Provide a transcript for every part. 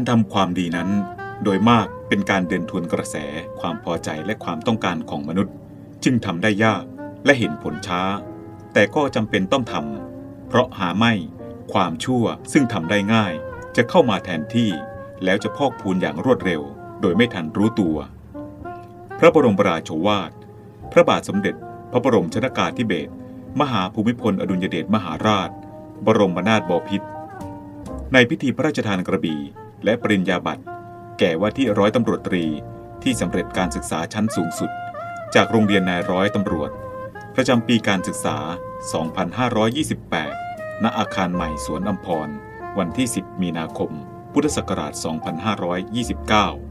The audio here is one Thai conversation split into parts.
การทำความดีนั้น โดยมากเป็นการเดินทวนกระแสความพอใจและความต้องการของมนุษย์ จึงทำได้ยากและเห็นผลช้า แต่ก็จำเป็นต้องทำเพราะหาไม่ความชั่วซึ่งทำได้ง่าย จะเข้ามาแทนที่ แล้วจะพอกพูนอย่างรวดเร็ว โดยไม่ทันรู้ตัว พระบรมราโชวาท พระบาทสมเด็จ พระบรมชนากาธิเบศรมหาภูมิพลอดุลยเดชมหาราช บรมนาถบพิตรในพิธีพระราชทานกระบี่ และปริญญาบัตรแก่ว่าที่ร้อยตำรวจตรีที่สำเร็จการศึกษาชั้นสูงสุด จากโรงเรียนนายร้อยตำรวจ ประจำปีการศึกษา 2528 ณ อาคารใหม่สวนอัมพร วันที่ 10 มีนาคม พุทธศักราช 2529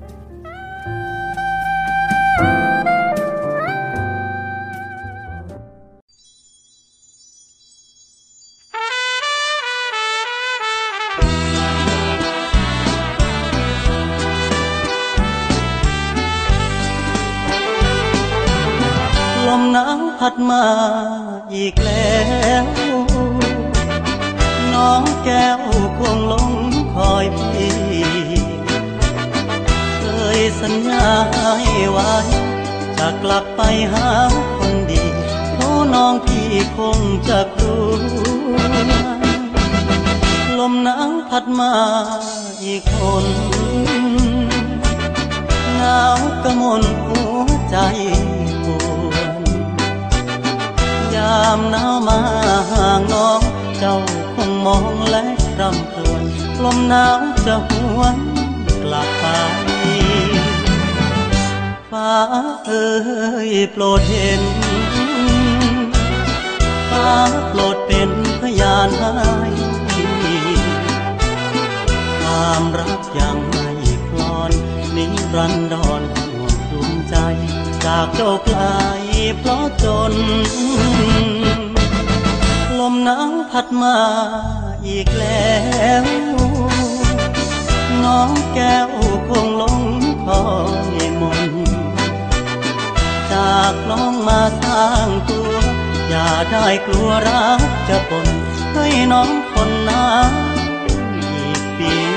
องและรำครวญลมหนาวจะหวนกลับไปฟ้าเอ้ยโปรดเห็นฟ้าโปรดเป็นพยานให้ความรักยังไม่คลอนนิรันดรห่วงดวงใจ จากเจ้าไกลเพราะจน ลมหนาวพัดมา อีกแล้ว น้องแก้วคงหลงคอยมน จากน้องมาสร้างตัว อย่าได้กลัวรักจะปนให้น้องคนน้นอีกปี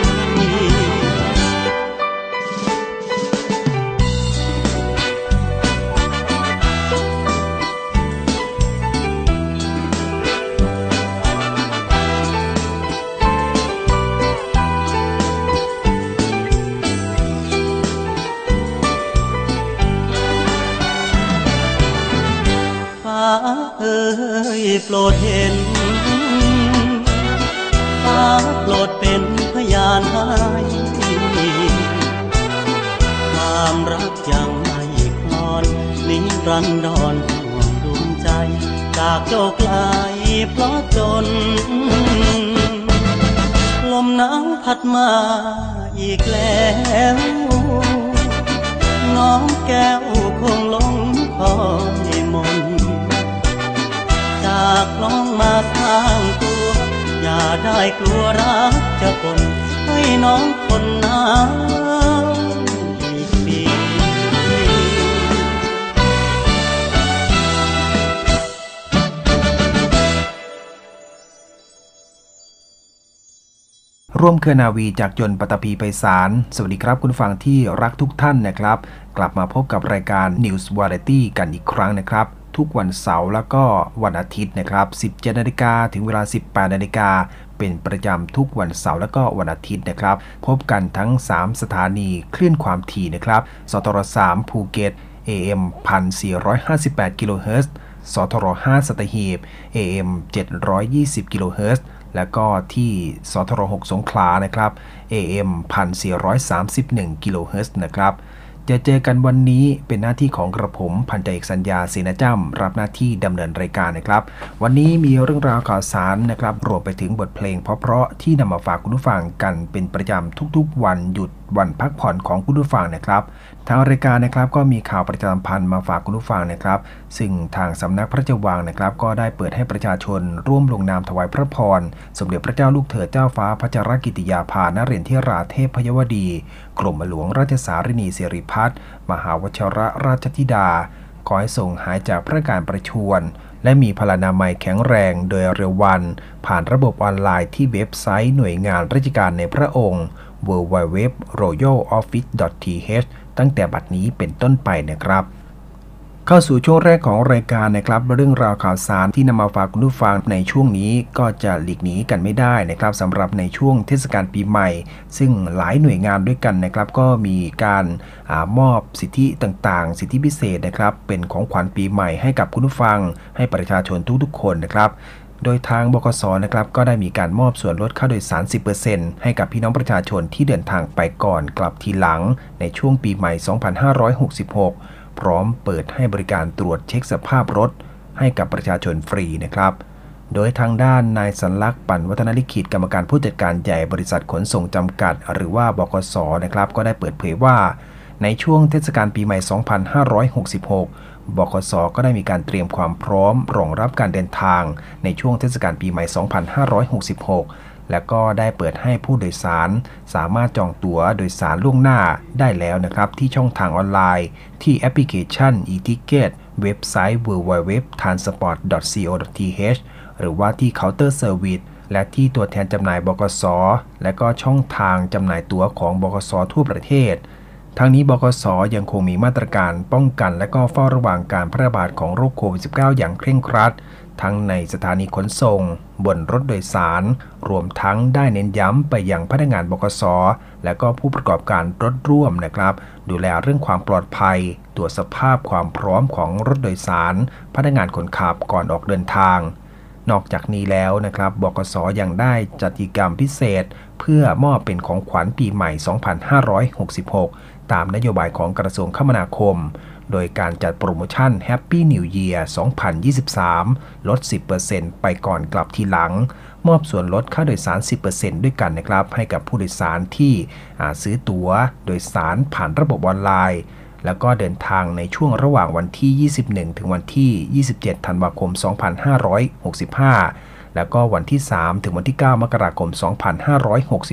โปรดเห็นฟ้าโปรดเป็นพยานให้ความรักยังไม่คลอนนิรันดรห่วงดวงใจ จากเจ้าไกลเพราะจน ลมหนาวพัดมาอีกแล้ว น้องแก้วคงลงางตัว อย่าได้กลัวรักจะปนให้น้องคนน้ำอีกปีร่วมเคือนาวีจากยนต์ปตตภีไปสาร สวัสดีครับคุณฟังที่รักทุกท่านนะครับ กลับมาพบกับรายการ News Variety กันอีกครั้งนะครับ ทุกวันเสาร์แล้วก็วันอาทิตย์นะครับ 17นาฬิกาถึงเวลา 18นาฬิกาเป็นประจำทุกวันเสาร์แล้วก็วันอาทิตย์นะครับ พบกันทั้ง 3 สถานีคลื่นความถี่นะครับสทร3ภูเก็ต AM 1458กิโลเฮิรตซ์สทร5สัตหีบ AM 720กิโลเฮิรตซ์แล้วก็ที่สทร6สงขลานะครับ AM 1431กิโลเฮิรตซ์นะครับ จะเจอกันวันนี้เป็นหน้าที่ของกระผมพันจ่าเอกสัญญาเสนาจ้ำรับหน้าที่ดำเนินรายการนะครับ วันนี้มีเรื่องราวข่าวสารนะครับรวมไปถึงบทเพลงเพราะๆที่นำมาฝากคุณผู้ฟังกันเป็นประจำทุกๆ วันหยุดวันพักผ่อนของคุณผู้ฟังนะครับทางรายการนะครับก็มีข่าวประจำพันธ์มาฝากคุณผู้ฟังนะครับ ซึ่งทางสำนักพระเจ้าวังนะครับ ก็ได้เปิดให้ประชาชนร่วมลงนามถวายพระพร สมเด็จพระเจ้าลูกเธอเจ้าฟ้าพระจารกิติยาภานเรนทิราเทพพยวดี กรมหลวงราชสารินีสิริพัฒน์มหาวชรราชธิดา ขอให้ส่งหายจากพระการประชวรและมีพลานามัยแข็งแรงโดยเร็ววัน ผ่านระบบออนไลน์ที่เว็บไซต์หน่วยงานราชการในพระองค์ www.royaloffice.th ตั้งแต่บัดนี้เป็นต้นไปนะครับ เข้าสู่ช่วงแรกของรายการนะครับเรื่องราวข่าวสารที่นำมาฝากคุณผู้ฟังในช่วงนี้ก็จะหลีกหนีกันไม่ได้นะครับสำหรับในช่วงเทศกาลปีใหม่ ซึ่งหลายหน่วยงานด้วยกันนะครับ ก็มีการอามอบสิทธิต่างๆ สิทธิพิเศษนะครับ เป็นของขวัญปีใหม่ให้กับคุณผู้ฟัง ให้ประชาชนทุกๆ คนนะครับโดยทางบกสนะครับก็ได้มีการมอบส่วนลดค่าโดยสาร 10%ให้กับพี่น้องประชาชนที่เดินทางไปก่อนกลับทีหลังในช่วงปีใหม่ 2566 พร้อมเปิดให้บริการตรวจเช็คสภาพรถ ให้กับประชาชนฟรีนะครับ โดยทางด้านนายสันลักษณ์ปั่นวัฒนลิขิตกรรมการผู้จัดการใหญ่บริษัทขนส่งจำกัด หรือว่าบกสนะครับ ก็ได้เปิดเผยว่า ในช่วงเทศกาลปีใหม่ 2566 บกสก็ได้มีการเตรียมความพร้อมรองรับการเดินทาง ในช่วงเทศกาลปีใหม่ 2566 และก็ได้เปิดให้ผู้โดยสาร สามารถจองตั๋วโดยสารล่วงหน้าได้แล้วนะครับ ที่ช่องทางออนไลน์ ที่แอปพลิเคชัน e-ticket เว็บไซต์ www.transport.co.th หรือว่าที่เคาน์เตอร์เซอร์วิสและที่ตัวแทนจำหน่ายบกส และก็ช่องทางจำหน่ายตั๋วของบกสทั่วประเทศทั้งนี้บกสยังคงมีมาตรการป้องกันและก็เฝ้าระวังการแพร่ระบาดของโรคโควิด -19 อย่างเคร่งครัด ทั้งในสถานีขนส่ง บนรถโดยสาร รวมทั้งได้เน้นย้ำไปยังพนักงานบกสและก็ผู้ประกอบการรถร่วมนะครับ ดูแลเรื่องความปลอดภัย ตรวจสภาพความพร้อมของรถโดยสาร พนักงานคนขับก่อนออกเดินทาง นอกจากนี้แล้วนะครับบกสยังได้จัดกิจกรรมพิเศษ เพื่อมอบเป็นของขวัญปีใหม่ 2566 ตามนโยบายของกระทรวงคมนาคม โดยการจัดโปรโมชั่น Happy New Year 2023 ลด 10%ไปก่อนกลับทีหลัง มอบส่วนลดค่าโดยสาร 10%ด้วยกันนะครับ ให้กับผู้โดยสารที่ซื้อตั๋วโดยสารผ่านระบบออนไลน์ แล้วก็เดินทางในช่วงระหว่างวันที่ 21 ถึงวันที่ 27 ธันวาคม 2565 แล้วก็วันที่ 3 ถึงวันที่ 9 มกราคม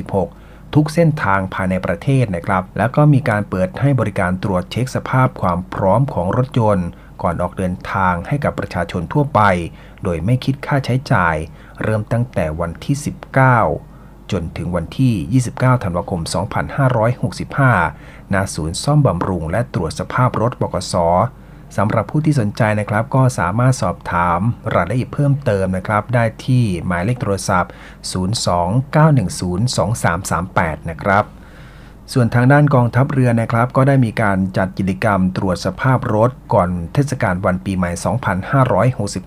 2566 ทุกเส้นทางภายในประเทศนะครับ แล้วก็มีการเปิดให้บริการตรวจเช็คสภาพความพร้อมของรถยนต์ ก่อนออกเดินทางให้กับประชาชนทั่วไป โดยไม่คิดค่าใช้จ่าย เริ่มตั้งแต่วันที่ 19 จนถึงวันที่ 29 ธันวาคม 2565 ณ ศูนย์ซ่อมบำรุงและตรวจสภาพรถบกส สำหรับผู้ที่สนใจนะครับ ก็สามารถสอบถามรายละเอียดเพิ่มเติมนะครับ ได้ที่หมายเลขโทรศัพท์ 029102338 นะครับส่วนทางด้านกองทัพเรือนะครับ ก็ได้มีการจัดกิจกรรมตรวจสภาพรถก่อนเทศกาลวันปีใหม่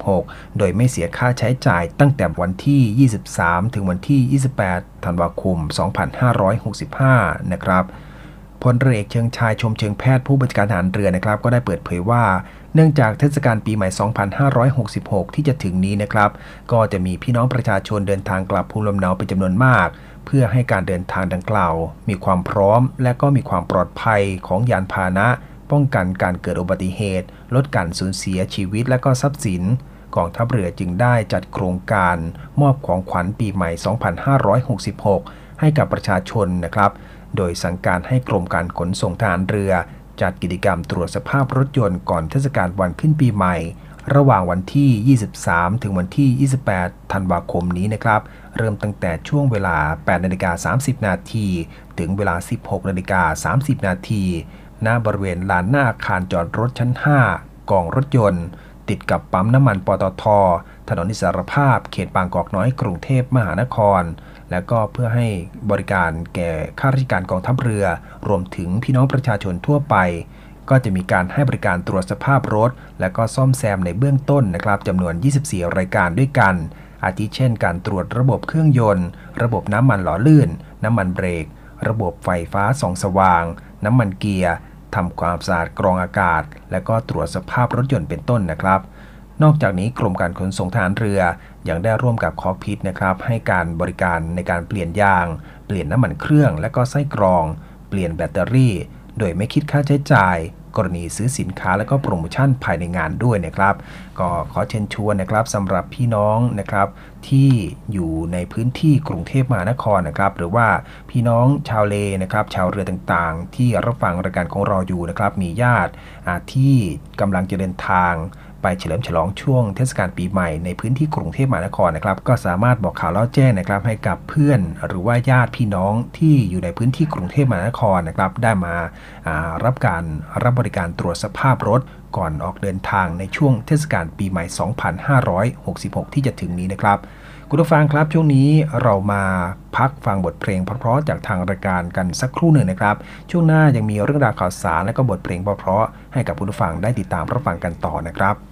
2566 โดยไม่เสียค่าใช้จ่ายตั้งแต่วันที่ 23 ถึงวันที่ 28 ธันวาคม 2565 นะครับ พลเรือเอกเชิงชายชมเชิงแพทย์ผู้บัญชาการทหารเรือนะครับ ก็ได้เปิดเผยว่า เนื่องจากเทศกาลปีใหม่ 2566 ที่จะถึงนี้นะครับ ก็จะมีพี่น้องประชาชนเดินทางกลับภูมิลำเนาเป็นจำนวนมาก เพื่อให้การเดินทางดังกล่าว มีความพร้อม และก็มีความปลอดภัยของยานพาหนะ ป้องกันการเกิดอุบัติเหตุ ลดการสูญเสียชีวิตและก็ทรัพย์สินกองทัพเรือจึงได้จัดโครงการมอบของขวัญปีใหม่ 2566 ให้กับประชาชนนะครับ โดยสั่งการให้กรมการขนส่งทหารเรือ จัดกิจกรรมตรวจสภาพรถยนต์ก่อนเทศกาลวันขึ้นปีใหม่ ระหว่างวันที่ 23 ถึงวันที่ 28 ธันวาคมนี้นะครับ เริ่มตั้งแต่ช่วงเวลา 8นาฬิกา30 นาที ถึงเวลา 16นาฬิกา30 นาทีณบริเวณลานหน้าอาคารจอดรถชั้น 5 กองรถยนต์ ติดกับปั๊มน้ำมันปตท ถนนอิสรภาพ เขตบางกอกน้อยกรุงเทพมหานครและก็เพื่อให้บริการแก่ข้าราชการกองทัพเรือ รวมถึงพี่น้องประชาชนทั่วไป ก็จะมีการให้บริการตรวจสภาพรถ และก็ซ่อมแซมในเบื้องต้นนะครับจำนวน 24 รายการด้วยกัน อาทิเช่น การตรวจระบบเครื่องยนต์ ระบบน้ำมันหล่อลื่น น้ำมันเบรก ระบบไฟฟ้าส่องสว่าง น้ำมันเกียร์ทำความสะอาดกรองอากาศ และก็ตรวจสภาพรถยนต์เป็นต้นนะครับ นอกจากนี้กรมการขนส่งทหารเรือ ยังได้ร่วมกับคอพิทนะครับให้การบริการในการเปลี่ยนยาง เปลี่ยนน้ำมันเครื่อง และก็ไส้กรอง เปลี่ยนแบตเตอรี่ โดยไม่คิดค่าใช้จ่าย กรณีซื้อสินค้าและก็โปรโมชั่นภายในงานด้วยนะครับ ก็ขอเชิญชวนนะครับสำหรับพี่น้องนะครับที่อยู่ในพื้นที่กรุงเทพมหานครนะครับ หรือว่าพี่น้องชาวเลนะครับชาวเรือต่างๆ ที่รับฟังรายการของเราอยู่นะครับมีญาติที่กำลังจะเดินทาง ไปเฉลิมฉลองช่วงเทศกาลปีใหม่ในพื้นที่กรุงเทพมหานครนะครับ ก็สามารถบอกข่าวเล่าแจ้งนะครับให้กับเพื่อนหรือว่าญาติพี่น้องที่อยู่ในพื้นที่กรุงเทพมหานครนะครับ ได้มารับการรับบริการตรวจสภาพรถก่อนออกเดินทางในช่วงเทศกาลปีใหม่ 2566 ที่จะถึงนี้นะครับ คุณผู้ฟังครับช่วงนี้เรามาพักฟังบทเพลงเพราะๆจากทางรายการกันสักครู่หนึ่งนะครับ ช่วงหน้ายังมีเรื่องราวข่าวสารและก็บทเพลงเพราะๆให้กับคุณผู้ฟังได้ติดตามรับฟังกันต่อนะครับ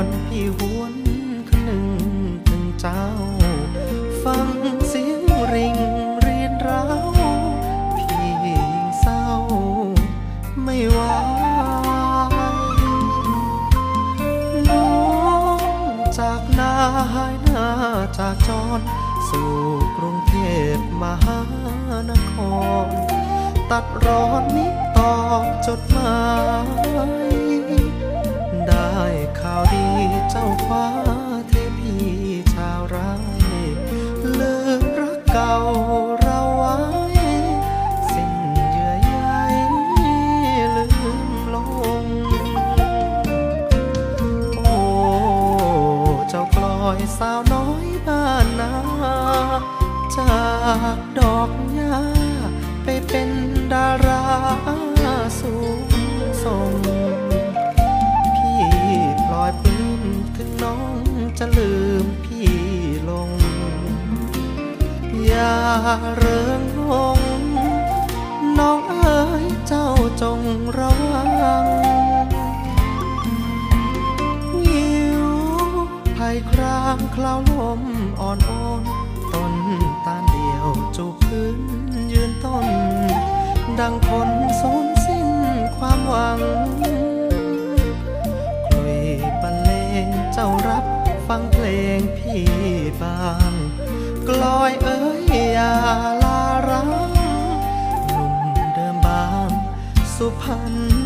วนพี่หวนคนหนึ่งถึงเจ้า ฟังเสียงริงเรียนร้าวพี่เศร้า ไม่ว่าน้องจากนาหายหน้าจากจร สู่กรุงเทพมหานคร ตัดร้อนนี้ตอบจดหมายาดีเจ้าฟ้าเทพีชาวไรเลือรักเก่าเราไว้ สิ้นเยื่อใยลืมลง โอ้เจ้ากลอยสาวน้อยบ้านนาจากดอกหญ้าไปเป็นดาราึงน้องจะลืมพี่ลง อย่าเริงงงน้องเอ๋ยเจ้าจงระวังยิวภัยครางคลาวลมอ่อนอ่อนต้นตาเดียวจูบพื้นยืนต้น ดังคนสูญสิ้นความหวังารับฟังเพลงพี่บางกลอยเอ้ยอย่าลารังหนุ่มเดิมบางสุพรรณ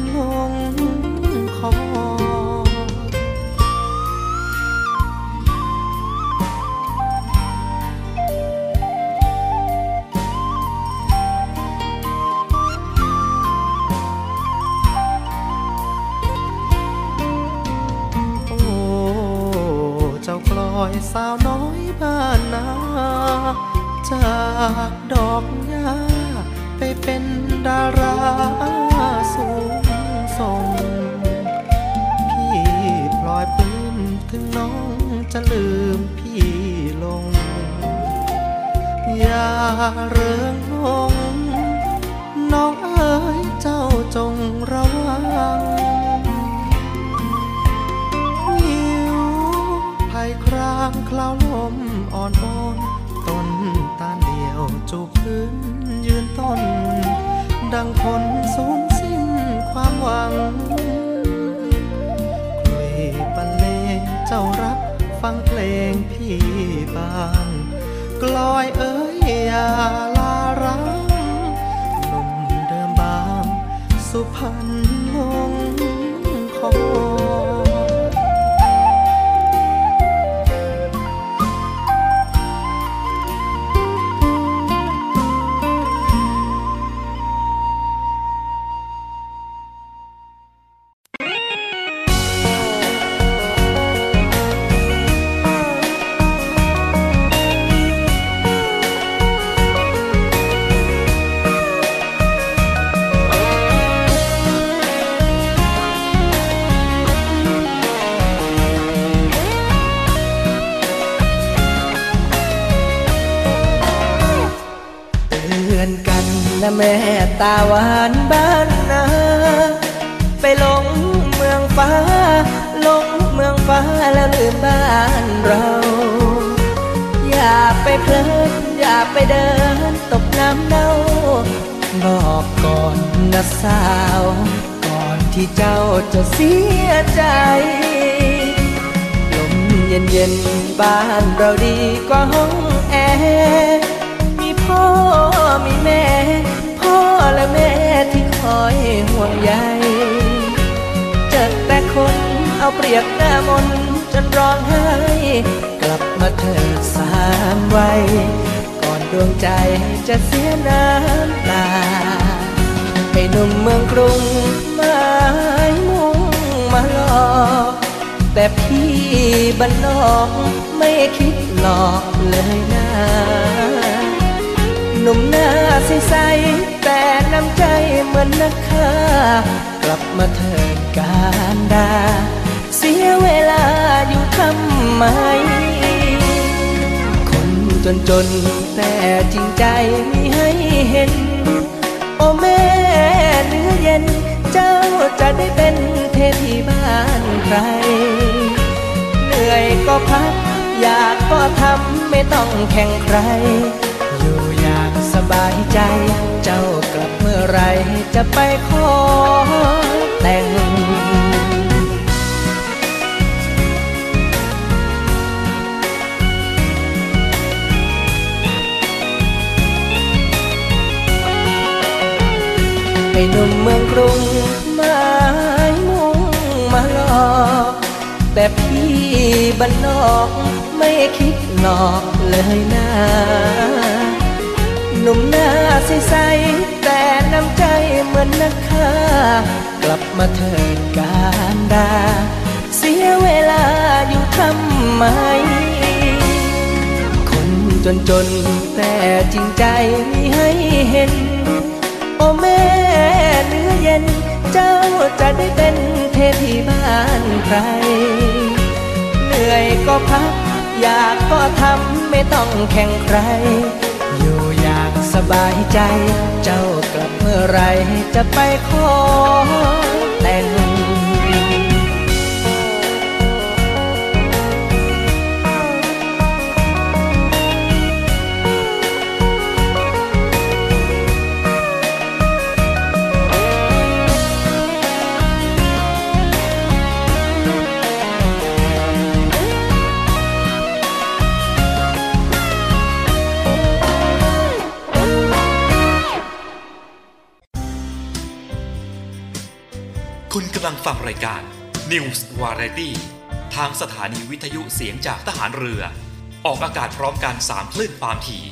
แม่ตาหวานบ้านนาไปหลงเมืองฟ้าหลงเมืองฟ้าแล้วลืมบ้านเรา อย่าไปเพลินอย่าไปเดินตกน้ำเน่า บอกก่อนนะสาว ก่อนที่เจ้าจะเสียใจลมเย็นเย็นบ้านเราดีกว่าห้องแอร์มีพ่อมีแม่ และแม่ที่คอยห่วงใยเจอแต่คนเอาเปรียบหน้ามนจนร้องไห้กลับมาเถิดสามวัยก่อนดวงใจจะเสียน้ำตาให้หนุ่มเมืองกรุงไม้มุ่งมาหลอกแต่พี่บ้านนอกไม่คิดหลอกเลยนะหนุ่มหน้าใสๆ น้ำใจเหมือนนักฆ่ากลับมาเถิดการดา เสียเวลาอยู่ทำไม คนจนจนแต่จริงใจมีให้เห็น โอ้แม่เนื้อเย็น เจ้าจะได้เป็นเทพีบ้านใคร เหนื่อยก็พัก อยากก็ทำไม่ต้องแข่งใคร อยู่อย่างสบายใจ เจ้ากลับเมื่อไรจะไปขอแต่งให้หนุ่มเมืองกรุงไม้มุ่งมาหลอกแต่พี่บ้านนอกไม่คิดหลอกเลยนะ หนุ่มหน้าใสๆแต่น้ำใจเหมือนนักฆ่ากลับมาเถิดการดา เสียเวลาอยู่ทำไม คนจนจนแต่จริงใจมีให้เห็น โอ้แม่เนื้อเย็น เจ้าจะได้เป็นเทพีบ้านใคร เหนื่อยก็พัก อยากก็ทำไม่ต้องแข่งใคร สบายใจ เจ้ากลับเมื่อไรจะไปขอ ฟังรายการ News Variety ทางสถานีวิทยุเสียงจากทหารเรือ ออกอากาศพร้อมกัน 3 คลื่นความถี่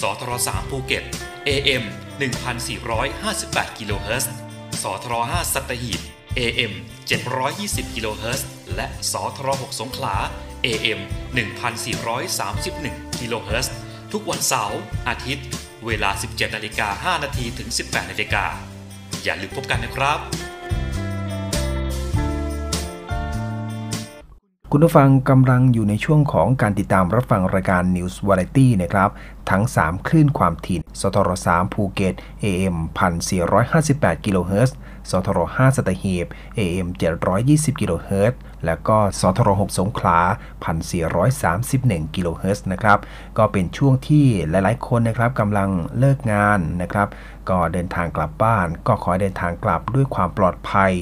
สทร3ภูเก็ต AM 1458กิโลเฮิรตซ์สทร5สัตหีบ AM 720กิโลเฮิรตซ์และสทร6สงขลา AM 1431กิโลเฮิรตซ์ทุกวันเสาร์อาทิตย์ เวลา 17นาฬิกา5นาทีถึง 18นาฬิกาอย่าลืมพบกันนะครับ คุณผู้ฟังกำลังอยู่ในช่วงของการติดตามรับฟังรายการ News Variety นะครับ ทั้ง 3 คลื่นความถี่สทร3ภูเก็ต AM 1458กิโลเฮิรตซ์สทร5สัตหีบ AM 720กิโลเฮิรตซ์แล้วก็สทร6สงขลา 1431กิโลเฮิรตซ์นะครับ ก็เป็นช่วงที่หลายๆ คนนะครับกำลังเลิกงานนะครับ ก็เดินทางกลับบ้าน ก็ขอเดินทางกลับด้วยความปลอดภัย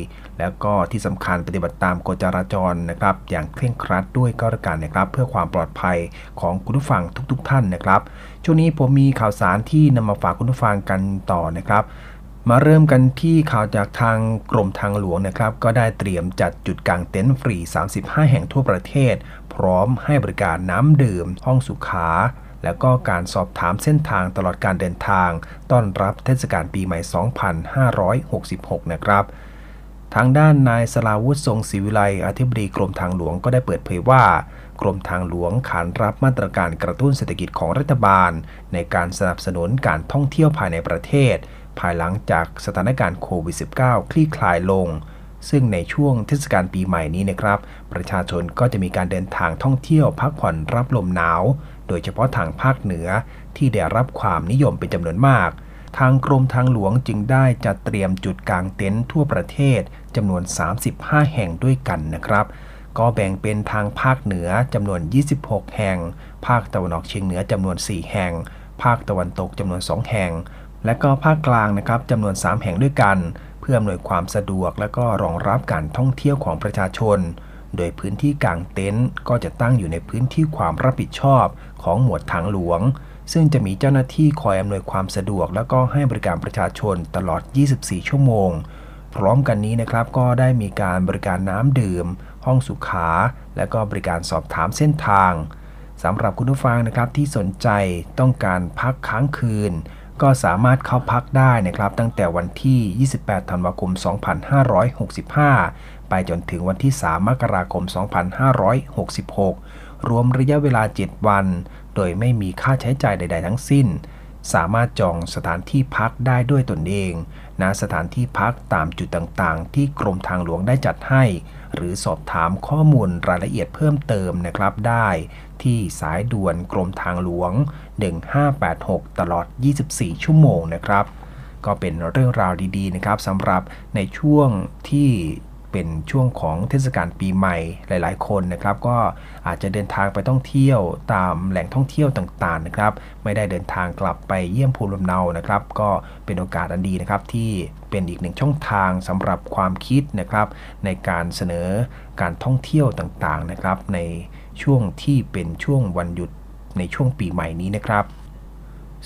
แล้วก็ที่สำคัญปฏิบัติตามกฎจราจรนะครับ อย่างเคร่งครัดด้วยก็แล้วกันนะครับ เพื่อความปลอดภัยของคุณผู้ฟังทุก ๆ ท่านนะครับ ช่วงนี้ผมมีข่าวสารที่นำมาฝากคุณผู้ฟังกันต่อนะครับมาเริ่มกันที่ข่าวจากทางกรมทางหลวงนะครับ ก็ได้เตรียมจัดจุดกางเต็นท์ฟรี 35 แห่งทั่วประเทศ พร้อมให้บริการน้ำดื่ม ห้องสุขา แล้วก็การสอบถามเส้นทางตลอดการเดินทาง ต้อนรับเทศกาลปีใหม่ 2566 นะครับ ทางด้านนายสลาวุฒิทรงศรีวิไลอธิบดีกรมทางหลวงก็ได้เปิดเผยว่ากรมทางหลวงขานรับมาตรการกระตุ้นเศรษฐกิจของรัฐบาล ในการสนับสนุนการท่องเที่ยวภายในประเทศ ภายหลังจากสถานการณ์โควิด -19 คลี่คลายลง ซึ่งในช่วงเทศกาลปีใหม่นี้นะครับ ประชาชนก็จะมีการเดินทางท่องเที่ยวพักผ่อนรับลมหนาว โดยเฉพาะทางภาคเหนือที่ได้รับความนิยมเป็นจำนวนมาก ทางกรมทางหลวงจึงได้จัดเตรียมจุดกางเต็นท์ทั่วประเทศจำนวน 35 แห่งด้วยกันนะครับ ก็แบ่งเป็นทางภาคเหนือจำนวน 26 แห่ง ภาคตะวันออกเฉียงเหนือจำนวน 4 แห่ง ภาคตะวันตกจำนวน 2 แห่ง และก็ภาคกลางนะครับจำนวน 3 แห่งด้วยกัน เพื่ออำนวยความสะดวกและก็รองรับการท่องเที่ยวของประชาชนโดยพื้นที่กางเต็นท์ก็จะตั้งอยู่ในพื้นที่ความรับผิดชอบของหมวดทางหลวง ซึ่งจะมีเจ้าหน้าที่คอยอำนวยความสะดวก แล้วก็ให้บริการประชาชนตลอด 24 ชั่วโมง พร้อมกันนี้นะครับก็ได้มีการบริการน้ำดื่ม ห้องสุขา และก็บริการสอบถามเส้นทางสำหรับคุณผู้ฟังนะครับที่สนใจต้องการพักค้างคืน ก็สามารถเข้าพักได้นะครับ ตั้งแต่วันที่ 28 ธันวาคม 2565 ไปจนถึงวันที่ 3 มกราคม 2566 รวมระยะเวลา 7 วัน โดยไม่มีค่าใช้จ่ายใด ๆ ทั้งสิ้น สามารถจองสถานที่พักได้ด้วยตนเองณสถานที่พักตามจุดต่างๆ ที่กรมทางหลวงได้จัดให้ หรือสอบถามข้อมูลรายละเอียดเพิ่มเติมนะครับได้ ที่สายด่วนกรมทางหลวง 1586 ตลอด 24 ชั่วโมงนะครับ ก็เป็นเรื่องราวดีๆนะครับสำหรับในช่วงที่เป็นช่วงของเทศกาลปีใหม่หลาย ๆ คนนะครับ ก็ อาจจะเดินทางไปท่องเที่ยวตามแหล่งท่องเที่ยวต่างๆนะครับ ไม่ได้เดินทางกลับไปเยี่ยมภูมิลำเนานะครับ ก็เป็นโอกาสอันดีนะครับที่เป็นอีกหนึ่งช่องทางสำหรับความคิดนะครับ ในการเสนอการท่องเที่ยวต่างๆนะครับ ในช่วงที่เป็นช่วงวันหยุดในช่วงปีใหม่นี้นะครับ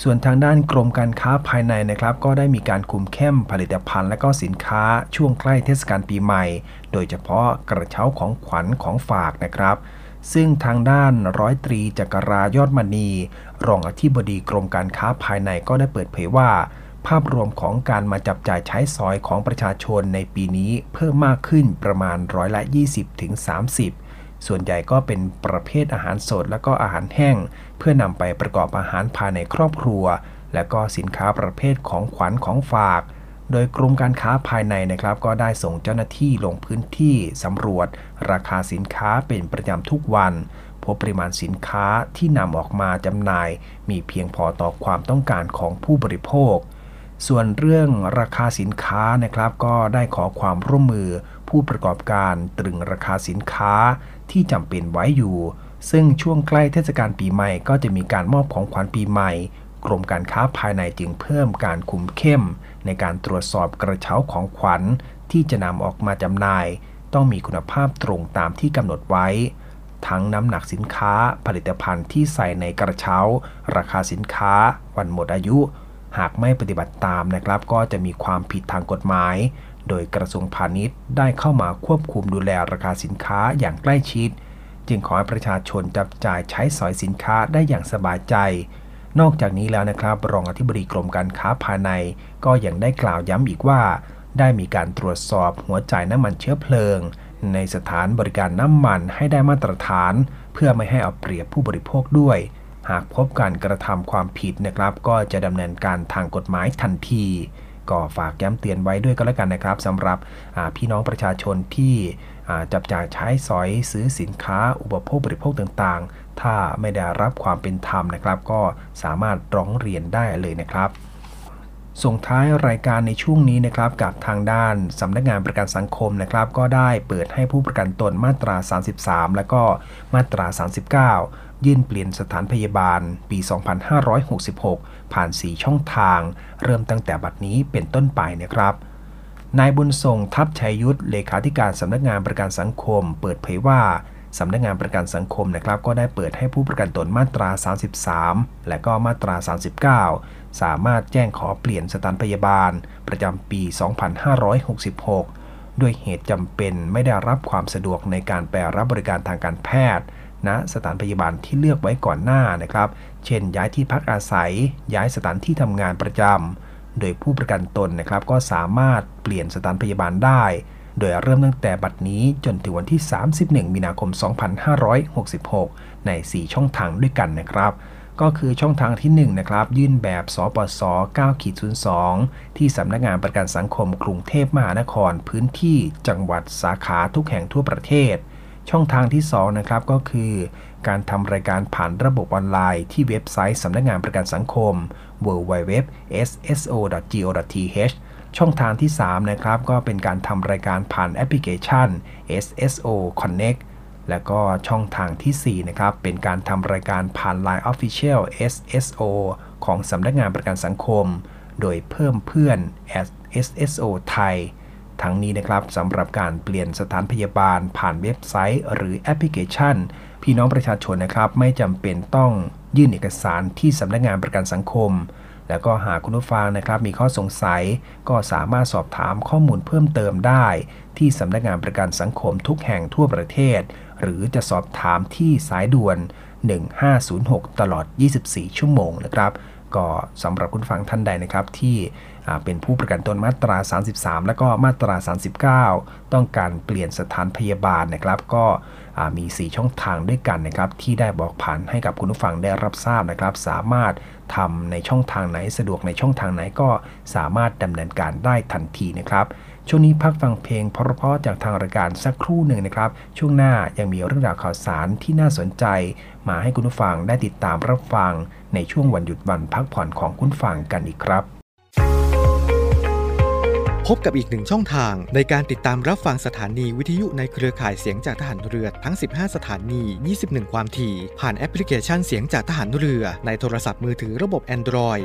ส่วนทางด้านกรมการค้าภายในนะครับ ก็ได้มีการคุมเข้มผลิตภัณฑ์ และก็สินค้าช่วงใกล้เทศกาลปีใหม่ โดยเฉพาะกระเช้าของขวัญของฝากนะครับ ซึ่งทางด้านร้อยตรีจักรายอดมณี รองอธิบดีกรมการค้าภายในก็ได้เปิดเผยว่า ภาพรวมของการมาจับจ่ายใช้สอยของประชาชนในปีนี้เพิ่มมากขึ้นประมาณร้อยละ 20ถึง30ส่วนใหญ่ก็เป็นประเภทอาหารสดและก็อาหารแห้ง เพื่อนำไปประกอบอาหารภายในครอบครัว และก็สินค้าประเภทของขวัญของฝาก โดยกรมการค้าภายในนะครับ ก็ได้ส่งเจ้าหน้าที่ลงพื้นที่สำรวจ ราคาสินค้าเป็นประจำทุกวันพพบปริมาณสินค้าที่นำออกมาจำหน่าย มีเพียงพอต่อความต้องการของผู้บริโภค ส่วนเรื่องราคาสินค้านะครับ ก็ได้ขอความร่วมมือ ผู้ประกอบการตรึงราคาสินค้าที่จำเป็นไว้อยู่ ซึ่งช่วงใกล้เทศกาลปีใหม่ก็จะมีการมอบของขวัญปีใหม่ กรมการค้าภายในจึงเพิ่มการคุมเข้ม ในการตรวจสอบกระเช้าของขวัญที่จะนำออกมาจำหน่าย ต้องมีคุณภาพตรงตามที่กำหนดไว้ ทั้งน้ำหนักสินค้าผลิตภัณฑ์ที่ใส่ในกระเช้า ราคาสินค้า วันหมดอายุ หากไม่ปฏิบัติตามนะครับ ก็จะมีความผิดทางกฎหมาย โดยกระทรวงพาณิชย์ได้เข้ามาควบคุมดูแลราคาสินค้าอย่างใกล้ชิด จึงขอให้ประชาชนจับจ่ายใช้สอยสินค้าได้อย่างสบายใจนอกจากนี้แล้วนะครับ รองอธิบดีกรมการค้าภายใน ก็ยังได้กล่าวย้ำอีกว่า ได้มีการตรวจสอบหัวจ่ายน้ำมันเชื้อเพลิง ในสถานบริการน้ำมันให้ได้มาตรฐาน เพื่อไม่ให้เอาเปรียบผู้บริโภคด้วย หากพบการกระทำความผิดนะครับ ก็จะดำเนินการทางกฎหมายทันทีก็ฝากย้ำเตือนไว้ด้วยก็แล้วกันนะครับสำหรับพี่น้องประชาชนที่จับจ่ายใช้สอยซื้อสินค้า อุปโภคบริโภคต่างๆ ถ้าไม่ได้รับความเป็นธรรมนะครับ ก็สามารถร้องเรียนได้เลยนะครับ ส่งท้ายรายการในช่วงนี้นะครับกับทางด้านสำนักงานประกันสังคมนะครับ ก็ได้เปิดให้ผู้ประกันตนมาตรา 33 และก็มาตรา 39 ยื่นเปลี่ยนสถานพยาบาลปี 2566 ผ่าน 4 ช่องทาง เริ่มตั้งแต่บัดนี้เป็นต้นไปนะครับนายบุญทรงทัพชัยยุทธเลขาธิการสำนักงานประกันสังคม เปิดเผยว่าสำนักงานประกันสังคมนะครับ ก็ได้เปิดให้ผู้ประกันตนมาตรา 33 และก็มาตรา 39 สามารถแจ้งขอเปลี่ยนสถานพยาบาล ประจำปี 2566 ด้วยเหตุจำเป็นไม่ได้รับความสะดวกในการไปรับบริการทางการแพทย์ณนะสถานพยาบาลที่เลือกไว้ก่อนหน้านะครับ เช่น ย้ายที่พักอาศัย ย้ายสถานที่ทำงานประจำ โดยผู้ประกันตนนะครับก็สามารถเปลี่ยนสถานพยาบาลได้ โดยเริ่มตั้งแต่บัดนี้จนถึงวันที่ 31 มีนาคม 2566 ใน 4 ช่องทางด้วยกันนะครับ ก็คือช่องทางที่1นะครับ ยื่นแบบสปส9ขีด2ที่สำนักงานประกันสังคมกรุงเทพมหานคร พื้นที่จังหวัดสาขาทุกแห่งทั่วประเทศ ช่องทางที่ 2 นะครับก็คือ การทำรายการผ่านระบบออนไลน์ที่เว็บไซต์สำนักงานประกันสังคม www.sso.go.th ช่องทางที่ 3 นะครับ ก็เป็นการทำรายการผ่านแอปพลิเคชัน SSO Connect และก็ช่องทางที่ 4 นะครับ เป็นการทำรายการผ่าน Line Official SSO ของสำนักงานประกันสังคม โดยเพิ่มเพื่อน SSO ไทย ทั้งนี้นะครับสำหรับการเปลี่ยนสถานพยาบาลผ่านเว็บไซต์ หรือแอปพลิเคชัน พี่น้องประชาชนนะครับ ไม่จำเป็นต้องยื่นเอกสารที่สำนักงานประกันสังคม แล้วก็หากคุณผู้ฟังนะครับ มีข้อสงสัย ก็สามารถสอบถามข้อมูลเพิ่มเติมได้ ที่สำนักงานประกันสังคมทุกแห่งทั่วประเทศ หรือจะสอบถามที่สายด่วน 1506 ตลอด 24 ชั่วโมงนะครับ ก็สำหรับคุณฟังท่านใดนะครับที่เป็นผู้ประกันตนมาตรา 33 และก็มาตรา 39 ต้องการเปลี่ยนสถานพยาบาลนะครับ ก็มี 4 ช่องทางด้วยกันนะครับ ที่ได้บอกผ่านให้กับคุณผู้ฟังได้รับทราบนะครับ สามารถทำในช่องทางไหนสะดวกในช่องทางไหนก็สามารถดำเนินการได้ทันทีนะครับ ช่วงนี้พักฟังเพลงเพราะๆจากทางรายการสักครู่หนึ่งนะครับ ช่วงหน้ายังมีเรื่องราวข่าวสารที่น่าสนใจ มาให้คุณผู้ฟังได้ติดตามรับฟัง ในช่วงวันหยุดวันพักผ่อนของคุณฟังกันอีกครับ พบกับอีกหนึ่งช่องทางในการติดตามรับฟังสถานีวิทยุในเครือข่ายเสียงจากทหารเรือทั้ง 15 สถานี 21 ความถี่ ผ่านแอปพลิเคชันเสียงจากทหารเรือในโทรศัพท์มือถือระบบ Android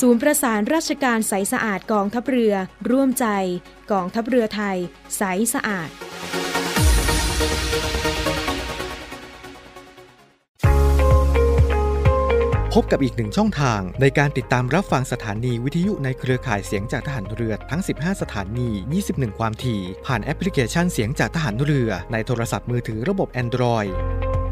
ศูนย์ประสานราชการใสสะอาดกองทัพเรือ ร่วมใจ กองทัพเรือไทย ใสสะอาด พบกับอีกหนึ่งช่องทางในการติดตามรับฟังสถานีวิทยุในเครือข่ายเสียงจากทหารเรือทั้ง 15 สถานี 21 ความถี่ ผ่านแอปพลิเคชันเสียงจากทหารเรือในโทรศัพท์มือถือระบบ Android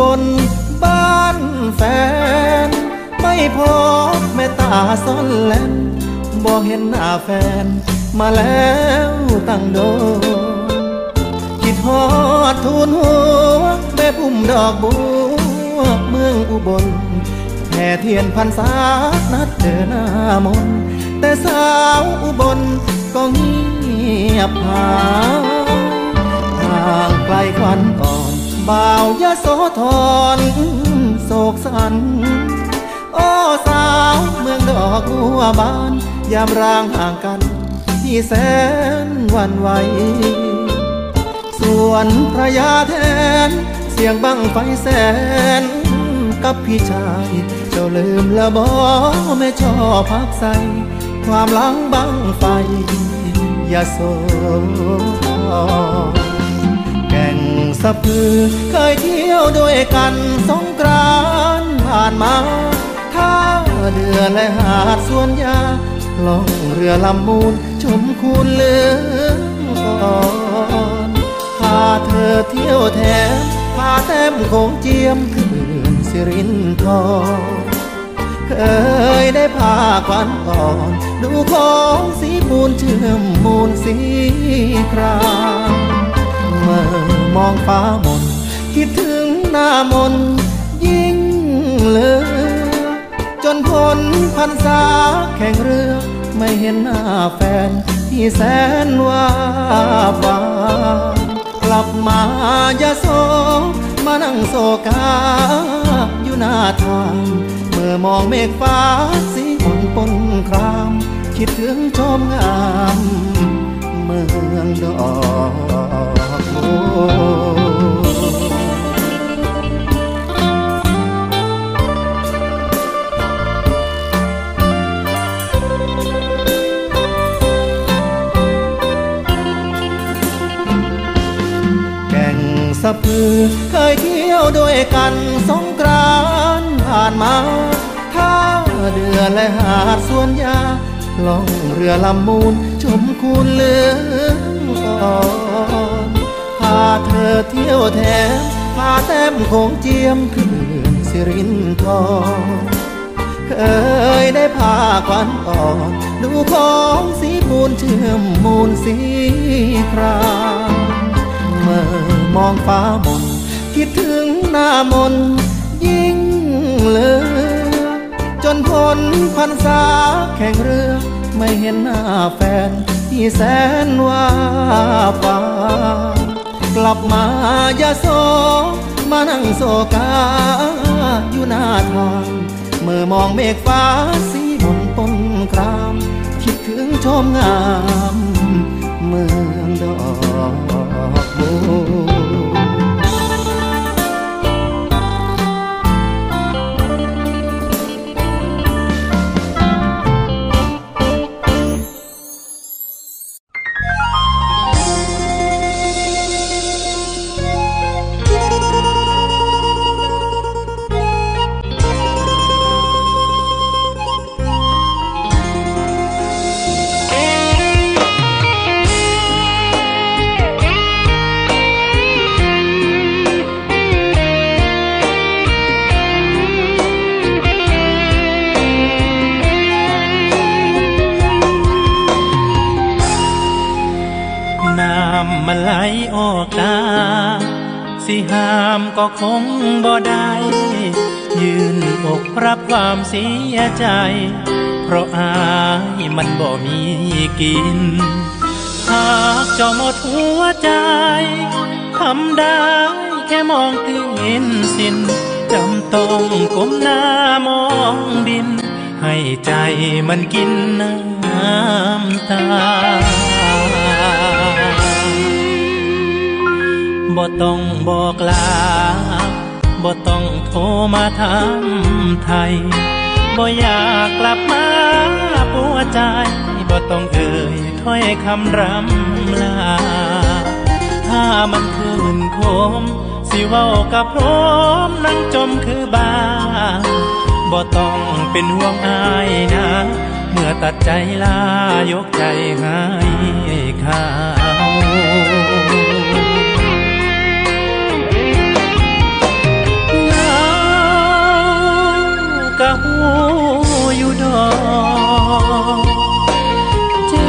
บลบ้านแฟน ไม่พบแม่ตาซ่อนแลนบ่เห็นหน้าแฟน มาแล้วตั้งโดคิดฮอดทูนหัวแม่พุ่มดอกบัวเมืองอุบลแห่เทียนพันษานัดเดินหน้ามน แต่สาวอุบลก็เงียบหายห่างไกลควันก่อน บ่าวยะโสธรโศกสัน โอ้สาวเมืองดอกบัวบาน ยามร่างห่างกัน ที่แสนวันไหว ส่วนพระยาแทน เสียงบังไฟแสน กับพี่ชาย เจ้าลืมและบอไม่ชอบพักใส ความหลังบังไฟยาโสธระพือเคยเที่ยวด้วยกันสงกรานต์ผ่านมาท่าเรือและหาดสวนยาล่องเรือลำมูลชมคูนเลืองก่อนพาเธอเที่ยวแถมพาแต้มโขงเจียมคืนสิรินทรเคยได้พาควันอ่อน ดูของสีมูลเชื่อมมูลสีครามเมื่อ มองฟ้ามนคิดถึงหน้ามนยิ่งเลือจนพ้นพันษาแข่งเรือ ไม่เห็นหน้าแฟนที่แสนว่าบากลับมายาโซมานั่งโศกาอยู่หน้าทางเมื่อมองเมฆฟ้าสีฝนปนคราม คิดถึงชมงาม เมืองดอกะพือเคยเที่ยวด้วยกันสงกรานผ่านมาท่าเดือและหาดสวนยาล่องเรือลำมูลชมคูนเลืองอ่อนาเธอเที่ยวแถมพาแต้มโขงเจียมขึ้นสิรินทรเคยได้พาควันอ่อนดูของสีปูนเชื่อมมูลสีครามเมื่อมองฟ้ามนคิดถึงหน้ามนยิ่งเลือจนพ้นพันษาแข่งเรือไม่เห็นหน้าแฟนที่แสนว่าฟ้า มายาโซมานั่งโซกาอยู่หน้าทางเมื่อมองเมฆฟ้าสีบนต้นคราม คิดถึงชมงาม เมืองดอกบัว ก็คงบ่ได้ ยืนอกรับความเสียใจ เพราะอายมันบ่มีกิน หากเจ้าหมดหัวใจทำได้แค่มองตื่นสินจำต้องก้มหน้ามองดิน ให้ใจมันกินน้ำตา บ่ต้องบอกลาบ่ต้องโทรมาถามไทยบ่อยากกลับมาปัวใจบ่ต้องเอ่ยถ้อยคำรำลา ถ้ามันคืนคม สิเว้ากับพร้อมนั่งจมคือบาบ่ต้องเป็นห่วงอายนะ เมื่อตัดใจลายกใจให้เขา อยู่ดอกเจ็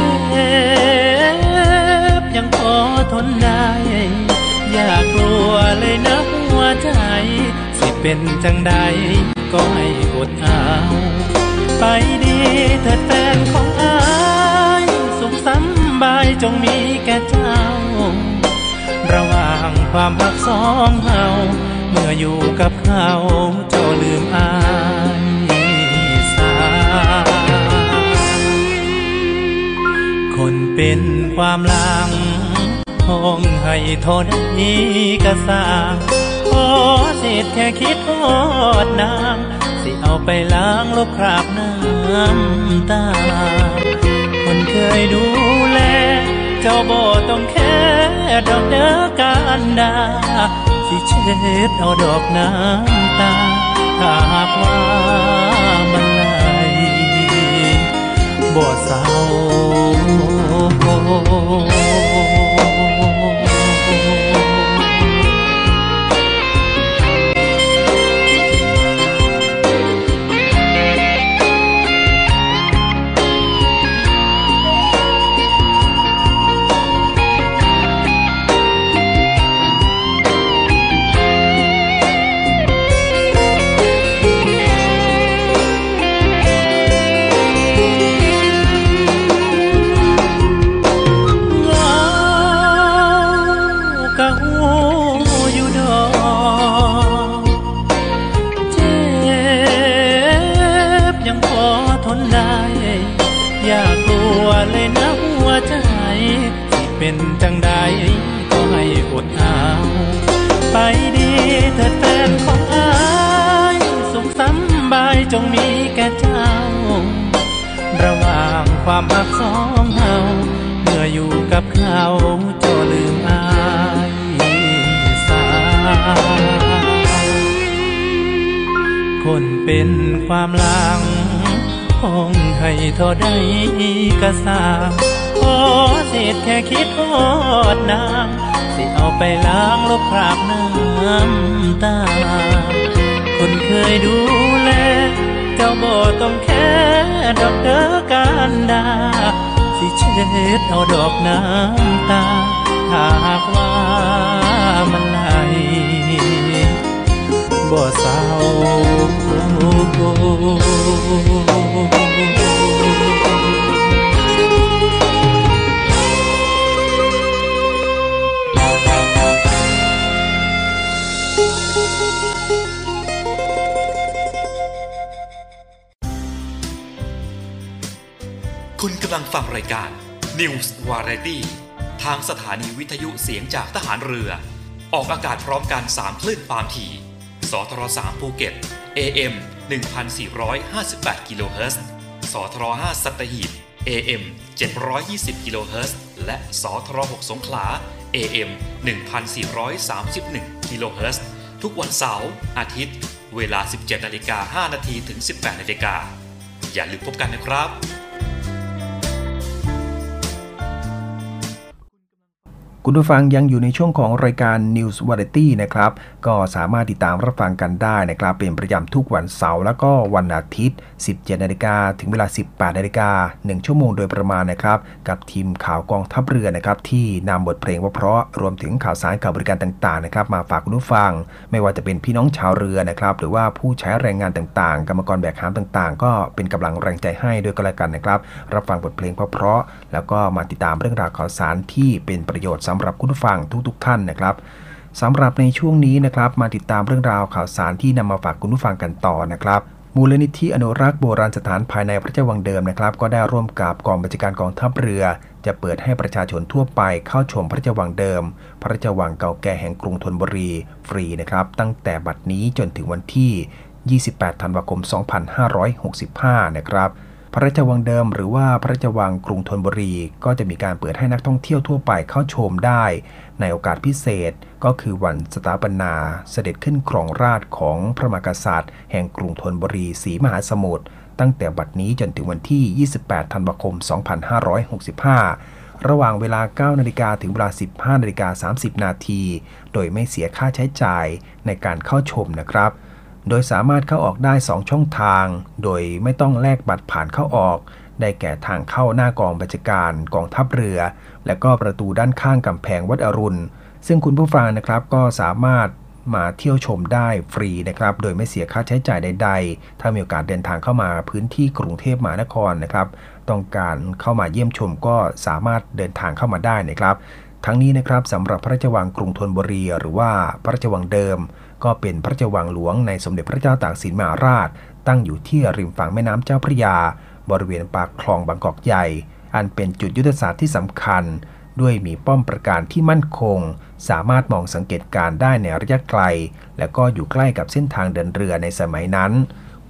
บยังพอทนได้ อย่ากลัวเลยนะหัวใจ สิเป็นจังใดก็ให้อดเอาไปดีเถิดแฟนของอายสุขสำบายจงมีแก่เจ้า ระหว่างความรักสองเฮาเมื่ออยู่กับเขาเจ้าลืมอาย เป็นความหลังห้องให้โทษนี้กระสางขอเศษแค่คิดทอดนางสิเอาไปล้างลบคราบน้ำตา คนเคยดูแล เจ้าบ่ต้องแค่ดอกเด้อการดา สิเช็ดเอาดอกน้ำตาถ้าหากว่ามันไหลบ่เศร้า เ็นจังใดก็ให้อดเอาไปดีเถิดแฟนของอายสุขสำบายจงมีแก่เจ้า ระหว่างความหักสองเฮาเมื่ออยู่กับเขาจะลืมอายสาคนเป็นความลังห้องให้ทอได้กระสา เศษแค่คิดทอดนางสิเอาไปล้างลบคราบน้ำตา คนเคยดูแล เจ้าบ่ต้องแค่ดอกเดอการดา สิเช็ดเอาดอกน้ำตาถ้าหากว่ามันไหลบ่เศร้า กำลังฟังรายการ News Variety ทางสถานีวิทยุเสียงจากทหารเรือ ออกอากาศพร้อมกัน 3 คลื่นความถี่ สทร3ภูเก็ต AM 1458กิโลเฮิรตซ์สทร5สัตหีบ AM 720กิโลเฮิรตซ์และสทร6สงขลา AM 1431กิโลเฮิรตซ์ทุกวันเสาร์อาทิตย์ เวลา 17นาฬิกา5นาทีถึง 18นาฬิกาอย่าลืมพบกันนะครับ คุณผู้ฟังยังอยู่ในช่วงของรายการ News Variety นะครับ ก็สามารถติดตามรับฟังกันได้นะครับ เป็นประจำทุกวันเสาร์แล้วก็วันอาทิตย์ 17 นาฬิกาถึงเวลา 18 นาฬิกา 1 ชั่วโมงโดยประมาณนะครับ กับทีมข่าวกองทัพเรือนะครับ ที่นำบทเพลงว่าเพราะรวมถึงข่าวสารข่าวบริการต่างๆนะครับ มาฝากคุณผู้ฟัง ไม่ว่าจะเป็นพี่น้องชาวเรือนะครับ หรือว่าผู้ใช้แรงงานต่างๆ กรรมกรแบกหามต่างๆ ก็เป็นกำลังแรงใจให้ด้วยก็แล้วกันนะครับ รับฟังบทเพลงเพราะๆแล้วก็มาติดตามเรื่องราวข่าวสารที่เป็นประโยชน์สำหรับคุณผู้ฟังทุกๆท่านนะครับสำหรับในช่วงนี้นะครับมาติดตามเรื่องราวข่าวสารที่นำมาฝากคุณผู้ฟังกันต่อนะครับมูลนิธิอนุรักษ์โบราณสถานภายในพระเจ้าวังเดิมนะครับ ก็ได้ร่วมกับกองบัญชาการกองทัพเรือ จะเปิดให้ประชาชนทั่วไปเข้าชมพระเจ้าวังเดิม พระเจ้าวังเก่าแก่แห่งกรุงธนบุรีฟรีนะครับ ตั้งแต่บัดนี้จนถึงวันที่ 28 ธันวาคม 2565 นะครับ พระราชวังเดิมหรือว่าพระราชวังกรุงธนบุรี ก็จะมีการเปิดให้นักท่องเที่ยวทั่วไปเข้าชมได้ ในโอกาสพิเศษก็คือวันสถาปนาเสด็จขึ้นครองราชของพระมหากษัตริย์ แห่งกรุงธนบุรีศรีมหาสมุทรตั้งแต่บัดนี้จนถึงวันที่ 28 ธันวาคม 2565 ระหว่างเวลา 9 นาฬิกาถึงเวลา 15 นาฬิกา 30 นาที โดยไม่เสียค่าใช้จ่ายในการเข้าชมนะครับ โดยสามารถเข้าออกได้ 2 ช่องทาง โดยไม่ต้องแลกบัตรผ่านเข้าออก ได้แก่ทางเข้าหน้ากองบัญชาการกองทัพเรือ และก็ประตูด้านข้างกำแพงวัดอรุณ ซึ่งคุณผู้ฟังนะครับก็สามารถมาเที่ยวชมได้ฟรีนะครับ โดยไม่เสียค่าใช้จ่ายใด ๆ ถ้ามีโอกาสเดินทางเข้ามาพื้นที่กรุงเทพมหานครนะครับ ต้องการเข้ามาเยี่ยมชมก็สามารถเดินทางเข้ามาได้นะครับ ทั้งนี้นะครับสำหรับพระราชวังกรุงธนบุรี หรือว่าพระราชวังเดิม ก็เป็นพระราชวังหลวงในสมเด็จพระเจ้าตากสินมหาราช ตั้งอยู่ที่ริมฝั่งแม่น้ำเจ้าพระยา บริเวณปากคลองบางกอกใหญ่ อันเป็นจุดยุทธศาสตร์ที่สำคัญ ด้วยมีป้อมประการที่มั่นคง สามารถมองสังเกตการได้ในระยะไกล และก็อยู่ใกล้กับเส้นทางเดินเรือในสมัยนั้น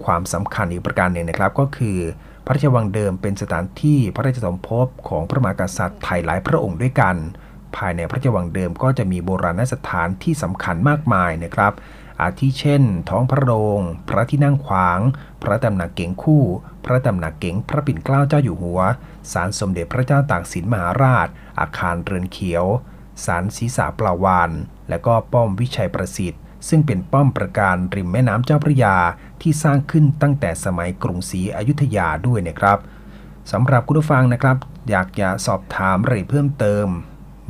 ความสำคัญอีกประการหนึ่งนะครับก็คือพระราชวังเดิมเป็นสถานที่พระราชสมภพของพระมหากษัตริย์ไทยหลายพระองค์ด้วยกัน ภายในพระราชวังเดิมก็จะมีโบราณสถานที่สำคัญมากมายนะครับ อาทิเช่น ท้องพระโรง พระที่นั่งขวาง พระตำหนักเก๋งคู่ พระตำหนักเก๋งพระปิ่นเกล้าเจ้าอยู่หัว ศาลสมเด็จพระเจ้าตากสินมหาราช อาคารเรือนเขียว ศาลศีรษะปลาวานและก็ป้อมวิชัยประสิทธิ์ซึ่งเป็นป้อมประการริมแม่น้ำเจ้าพระยาที่สร้างขึ้นตั้งแต่สมัยกรุงศรีอยุธยาด้วยนะครับสำหรับคุณผู้ฟังนะครับ อยากจะสอบถามรายละเอียดเพิ่มเติม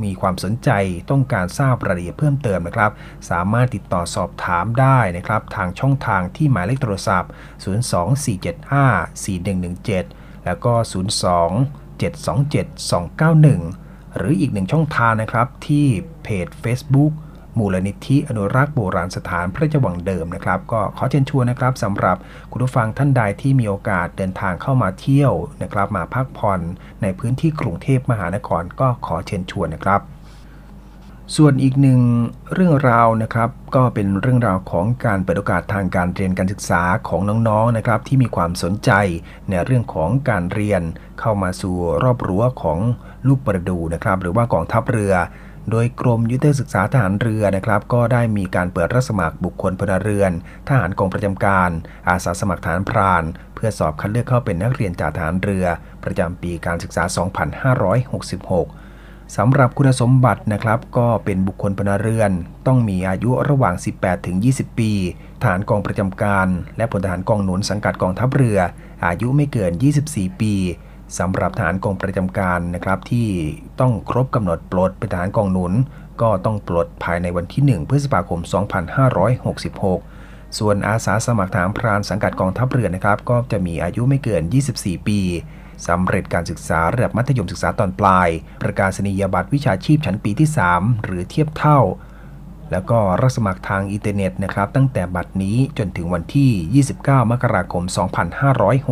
มีความสนใจต้องการทราบรายละเอียดเพิ่มเติมนะครับ สามารถติดต่อสอบถามได้นะครับ ทางช่องทางที่หมายเลขโทรศัพท์ 024754117 แล้วก็ 02-727-291หรืออีกหนึ่งช่องทางนะครับที่เพจ Facebook มูลนิธิอนุรักษ์โบราณสถานพระราชวังเดิมนะครับ ก็ขอเชิญชวนนะครับสำหรับคุณผู้ฟังท่านใดที่มีโอกาสเดินทางเข้ามาเที่ยวนะครับ มาพักผ่อนในพื้นที่กรุงเทพมหานครก็ขอเชิญชวนนะครับส่วนอีกหนึ่งเรื่องราวนะครับก็เป็นเรื่องราวของการเปิดโอกาสทางการเรียนการศึกษาของน้องๆนะครับที่มีความสนใจในเรื่องของการเรียนเข้ามาสู่รอบรั้วของลูกประดูนะครับหรือว่ากองทัพเรือ โดยกรมยุทธศึกษาทหารเรือนะครับ ก็ได้มีการเปิดรับสมัครบุคคลพลเรือน ทหารกองประจำการ อาสาสมัครทหารพราน เพื่อสอบคัดเลือกเข้าเป็นนักเรียนจากทหารเรือ ประจำปีการศึกษา 2566สำหรับคุณสมบัตินะครับก็เป็นบุคคลพลเรือน ต้องมีอายุระหว่าง 18 ถึง 20 ปีทหารกองประจำการ และพลทหารกองหนุนสังกัดกองทัพเรือ อายุไม่เกิน 24 ปี สำหรับทหารกองประจำการนะครับที่ต้องครบกำหนดปลดเป็นทหารกองหนุน ก็ต้องปลดภายในวันที่ 1 พฤษภาคม 2566 ส่วนอาสาสมัครทหารพรานสังกัดกองทัพเรือนะครับ ก็จะมีอายุไม่เกิน 24 ปีสำเร็จการศึกษาระดับมัธยมศึกษาตอนปลาย ประกาศนียบัตรวิชาชีพชั้นปีที่ 3 หรือเทียบเท่า แล้วก็รับสมัครทางอินเทอร์เน็ตนะครับ ตั้งแต่บัดนี้จนถึงวันที่ 29 มกราคม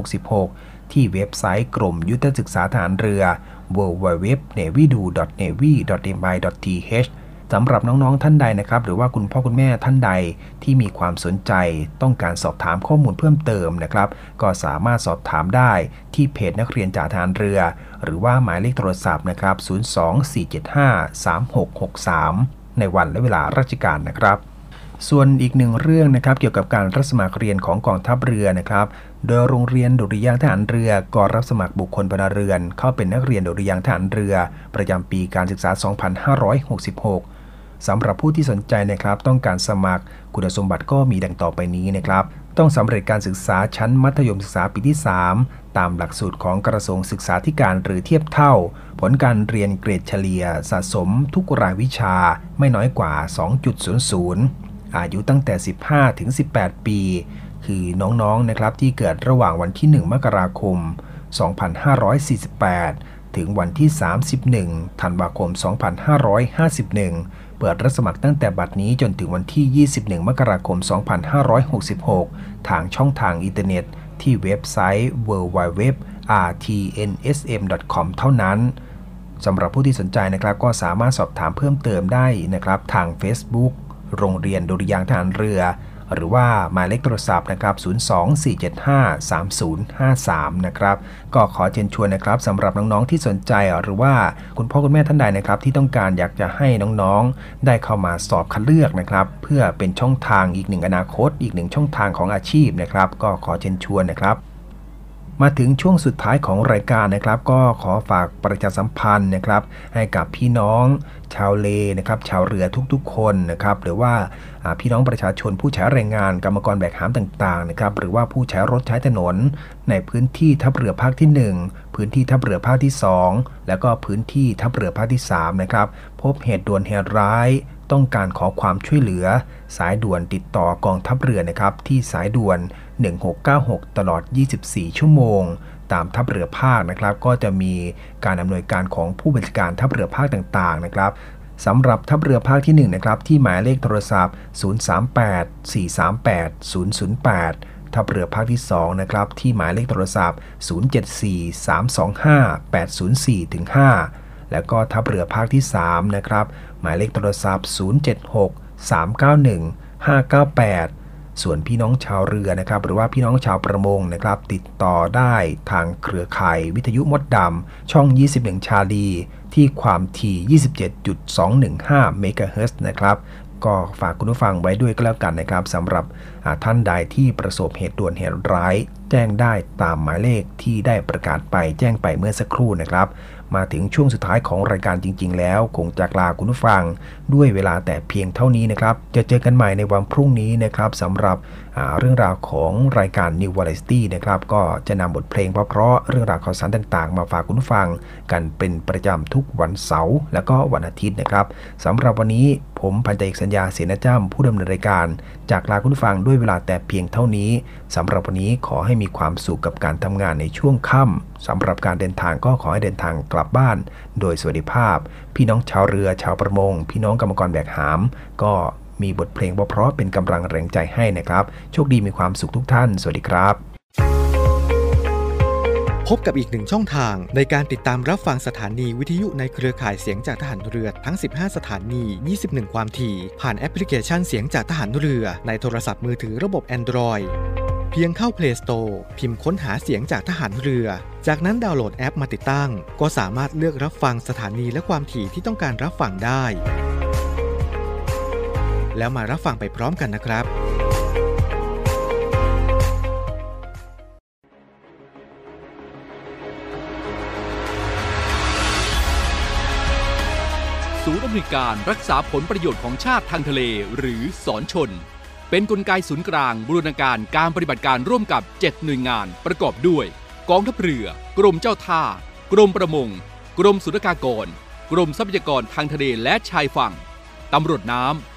2566 ที่เว็บไซต์กรมยุทธศึกษาทหารเรือ www.navy.navy.mi.th สำหรับน้องๆท่านใดนะครับ หรือว่าคุณพ่อคุณแม่ท่านใดที่มีความสนใจ ต้องการสอบถามข้อมูลเพิ่มเติมนะครับ ก็สามารถสอบถามได้ที่เพจนักเรียนจ่าทหารเรือ หรือว่าหมายเลขโทรศัพท์นะครับ 024753663 ในวันและเวลาราชการนะครับส่วนอีกหนึ่งเรื่องนะครับเกี่ยวกับการรับสมัครเรียนของกองทัพเรือนะครับ โดยโรงเรียนดุริยางทหารเรือก็รับสมัครบุคคลพลเรือน เข้าเป็นนักเรียนดุริยางทหารเรือ ประจำปีการศึกษา 2566 สำหรับผู้ที่สนใจนะครับต้องการสมัครคุณสมบัติก็มีดังต่อไปนี้นะครับ ต้องสำเร็จการศึกษาชั้นมัธยมศึกษาปีที่ 3 ตามหลักสูตรของกระทรวงศึกษาธิการหรือเทียบเท่า ผลการเรียนเกรดเฉลี่ยสะสมทุกรายวิชาไม่น้อยกว่า 2.00 อายุตั้งแต่ 15 ถึง 18 ปี คือน้องๆนะครับที่เกิดระหว่างวันที่ 1 มกราคม 2548 ถึงวันที่ 31 ธันวาคม 2551 เปิดรับสมัครตั้งแต่บัดนี้จนถึงวันที่ 21 มกราคม 2566 ทางช่องทางอินเทอร์เน็ต ที่เว็บไซต์ www.rtnsm.com เท่านั้นสำหรับผู้ที่สนใจนะครับก็สามารถสอบถามเพิ่มเติมได้นะครับ ทาง Facebook โรงเรียนดุริยางทหารเรือ หรือว่าหมายเลขโทรศัพท์นะครับ 024753053 นะครับ ก็ขอเชิญชวนนะครับสำหรับน้องๆที่สนใจหรือว่าคุณพ่อคุณแม่ท่านใดนะครับที่ต้องการอยากจะให้น้องๆ ได้เข้ามาสอบคัดเลือกนะครับ เพื่อเป็นช่องทางอีกหนึ่งอนาคต อีกหนึ่งช่องทางของอาชีพนะครับ ก็ขอเชิญชวนนะครับ มาถึงช่วงสุดท้ายของรายการนะครับ ก็ขอฝากประชาสัมพันธ์นะครับ ให้กับพี่น้องชาวเลนะครับ ชาวเรือทุกๆ คนนะครับ หรือว่าพี่น้องประชาชนผู้ใช้แรงงานกรรมกรแบกหามต่างๆนะครับ หรือว่าผู้ใช้รถใช้ถนน ในพื้นที่ทัพเรือภาคที่ 1 พื้นที่ทัพเรือภาคที่ 2 แล้วก็พื้นที่ทัพเรือภาคที่3นะครับพบเหตุด่วนเหตุร้ายต้องการขอความช่วยเหลือ สายด่วนติดต่อกองทัพเรือนะครับ ที่สายด่วน 1696 ตลอด 24 ชั่วโมง ตามทัพเรือภาคนะครับ ก็จะมีการอำนวยการของผู้บัญชาการทัพเรือภาคต่าง ๆ นะครับสำหรับทัพเรือภาคที่ 1 นะครับ ที่หมายเลขโทรศัพท์ 038 438 008ทัพเรือภาคที่ 2 นะครับ ที่หมายเลขโทรศัพท์ 074 325 804ถึง5แล้วก็ทัพเรือภาคที่ 3 นะครับ หมายเลขโทรศัพท์ 076 391 598 ส่วนพี่น้องชาวเรือนะครับ หรือว่าพี่น้องชาวประมงนะครับ ติดต่อได้ทางเครือข่ายวิทยุมดดำช่อง 21 ชาลี ที่ความถี่ 27.215 เมกะเฮิร์นะครับก็ฝากคุณผู้ฟังไว้ด้วยก็แล้วกันนะครับสำหรับท่านใดที่ประสบเหตุด่วนเหตุร้าย แจ้งได้ตามหมายเลขที่ได้ประกาศไปแจ้งไปเมื่อสักครู่นะครับ มาถึงช่วงสุดท้ายของรายการจริง ๆ แล้ว คงจะลาคุณผู้ฟัง ด้วยเวลาแต่เพียงเท่านี้นะครับ จะเจอกันใหม่ในวันพรุ่งนี้นะครับสำหรับ เรื่องราวของรายการ New Variety นะครับก็จะนำบทเพลงเพราะๆเรื่องราวข่าวสารต่างๆ มาฝากคุณฟัง กันเป็นประจำทุกวันเสาร์และก็วันอาทิตย์นะครับสำหรับวันนี้ผมพันเอกสัญญาเสนาจ้ำผู้ดำเนินรายการ จากลาคุณฟังด้วยเวลาแต่เพียงเท่านี้สำหรับวันนี้ขอให้มีความสุขกับการทำงานในช่วงค่ำสำหรับการเดินทางก็ขอให้เดินทางกลับบ้าน โดยสวัสดิภาพ พี่น้องชาวเรือชาวประมง พี่น้องกรรมกรแบกหาม ก็ มีบทเพลงเพราะเป็นกำลังแรงใจให้นะครับ โชคดีมีความสุขทุกท่าน สวัสดีครับ พบกับอีกหนึ่งช่องทางในการติดตามรับฟังสถานีวิทยุในเครือข่ายเสียงจากทหารเรือทั้ง 15 สถานี 21 ความถี่ ผ่านแอปพลิเคชันเสียงจากทหารเรือในโทรศัพท์มือถือระบบ Android เพียงเข้า Play Store พิมพ์ค้นหาเสียงจากทหารเรือ จากนั้นดาวน์โหลดแอปมาติดตั้ง ก็สามารถเลือกรับฟังสถานีและความถี่ที่ต้องการรับฟังได้ แล้วมารับฟังไปพร้อมกันนะครับ ศูนย์อำนวยการรักษาผลประโยชน์ของชาติทางทะเลหรือสอนชน เป็นนกลไกศูนย์กลางบูรณาการการปฏิบัติการร่วมกับ 7 หน่วยงานประกอบด้วย กองทัพเรือ กรมเจ้าท่า กรมประมง กรมสุรากากร กรมทรัพยากรทางทะเลและชายฝั่ง ตำรวจน้ำ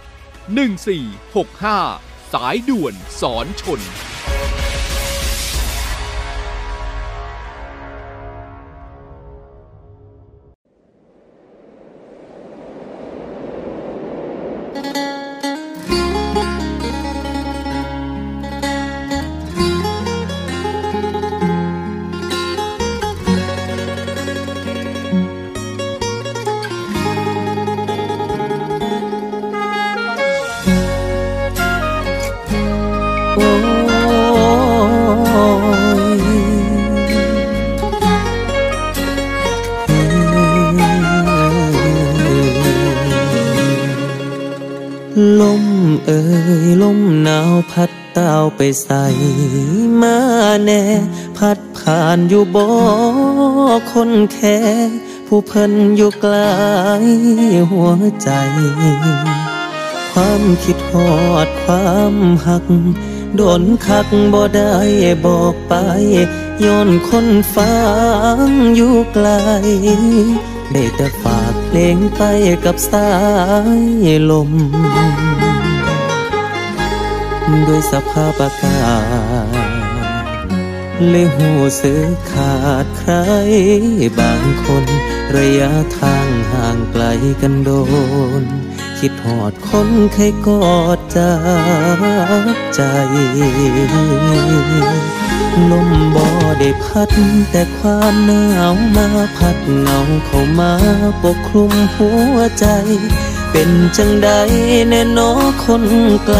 1465 สายด่วนสอนชน ใส่มาแน่ พัดผ่านอยู่บ่คนแค่ผู้เพิ่นอยู่ไกลหัวใจ ความคิดฮอดความหัก โดนคักบ่ได้บอกไปย้อนคนฟังอยู่ไกลได้แต่ฝากเพลงไปกับสายลม ด้วยสภาพอากาศเลยหูสึกขาดใคร บางคนระยะทางห่างไกลกันโดน คิดหอดคนเคยกอดจากใจลมบ่ได้พัด แต่ความหนาวมาพัดเงาเข้ามาปกคลุมหัวใจ เป็นจังใดแน่นอคนไกล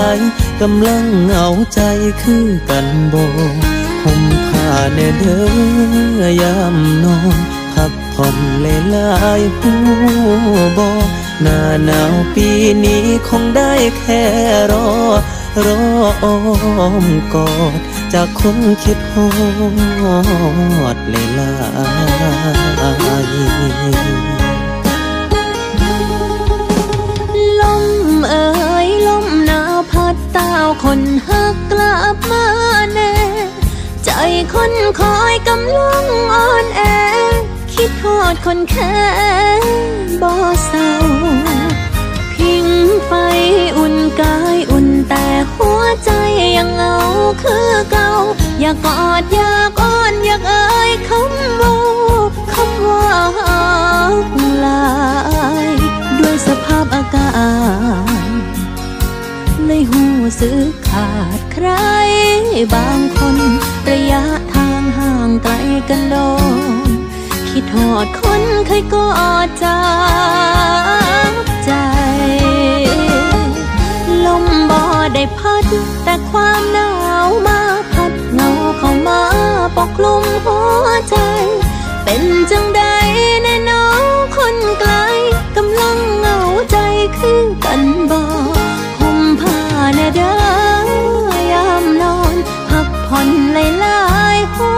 กำลังเหงาใจคือกันบ่ห่มผ้าแน่เด้อยามนอนพักผ่อนเลลายๆหูบ่หน้าหนาวปีนี้คงได้แค่รอ รออ้อมกอดจากคนคิดฮอดเลยลายล ดเต้าคนหักกลับมาแน่ใจคนคอยกำลังอ่อนแอ คิดทอดคนแค่บ่เศร้าพิงไฟอุ่นกายอุ่นแต่หัวใจยังเหงาคือเก่า อยากกอดอยากอ้อนอยากเอ่ยคำว่าคำว่าลาย ด้วยสภาพอากาศ เลยหูสึกขาดใคร บางคนระยะทางห่างไกลกันโดนคิดหอดคนเคยกอดจากใจ ลมบ่ได้พัด แต่ความหนาวมาพัดเงาเข้ามาปกคลุมหัวใจ เป็นจังใดแน่น้องคนไกลกำลังเหงาใจคือกันบ่า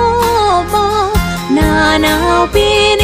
ยๆหัว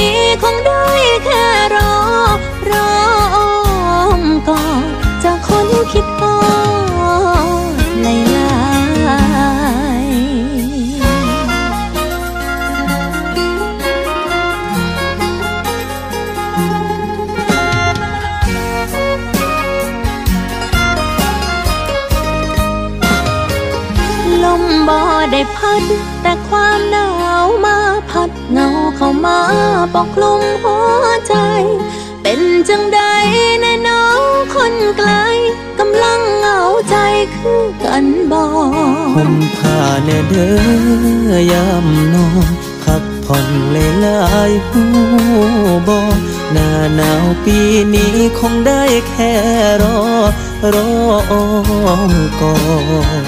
ห่มผ้าแน่เด้อยามนอนพักผ่อนเลยลายๆหูบอหน้าหนาวปีนี้คงได้แค่รอ รอก่อน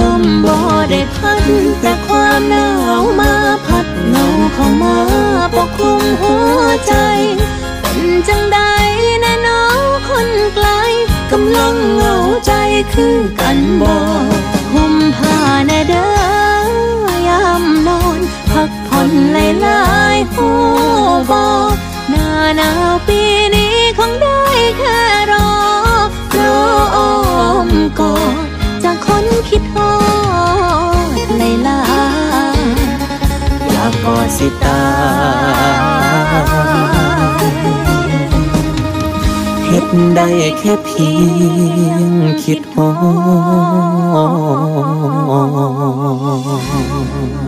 ลมบ่ได้พัดแต่ความหนาวมาพัดเงาเข้ามาปกคลุมหัวใจ เป็นจังใดแน่น้องคนไกลกำลังเหงาใจคือกันบอก ห่มผ้าแน่เด้อยามนอนพักผ่อนหลายๆหูบอหน้าหนาวปีนี้คงได้แค่รอรออ้อมกอดจากคนคิดฮอดในลายอยากกอดสิตายเฮ็ดได้แค่เพียงคิด ฮอด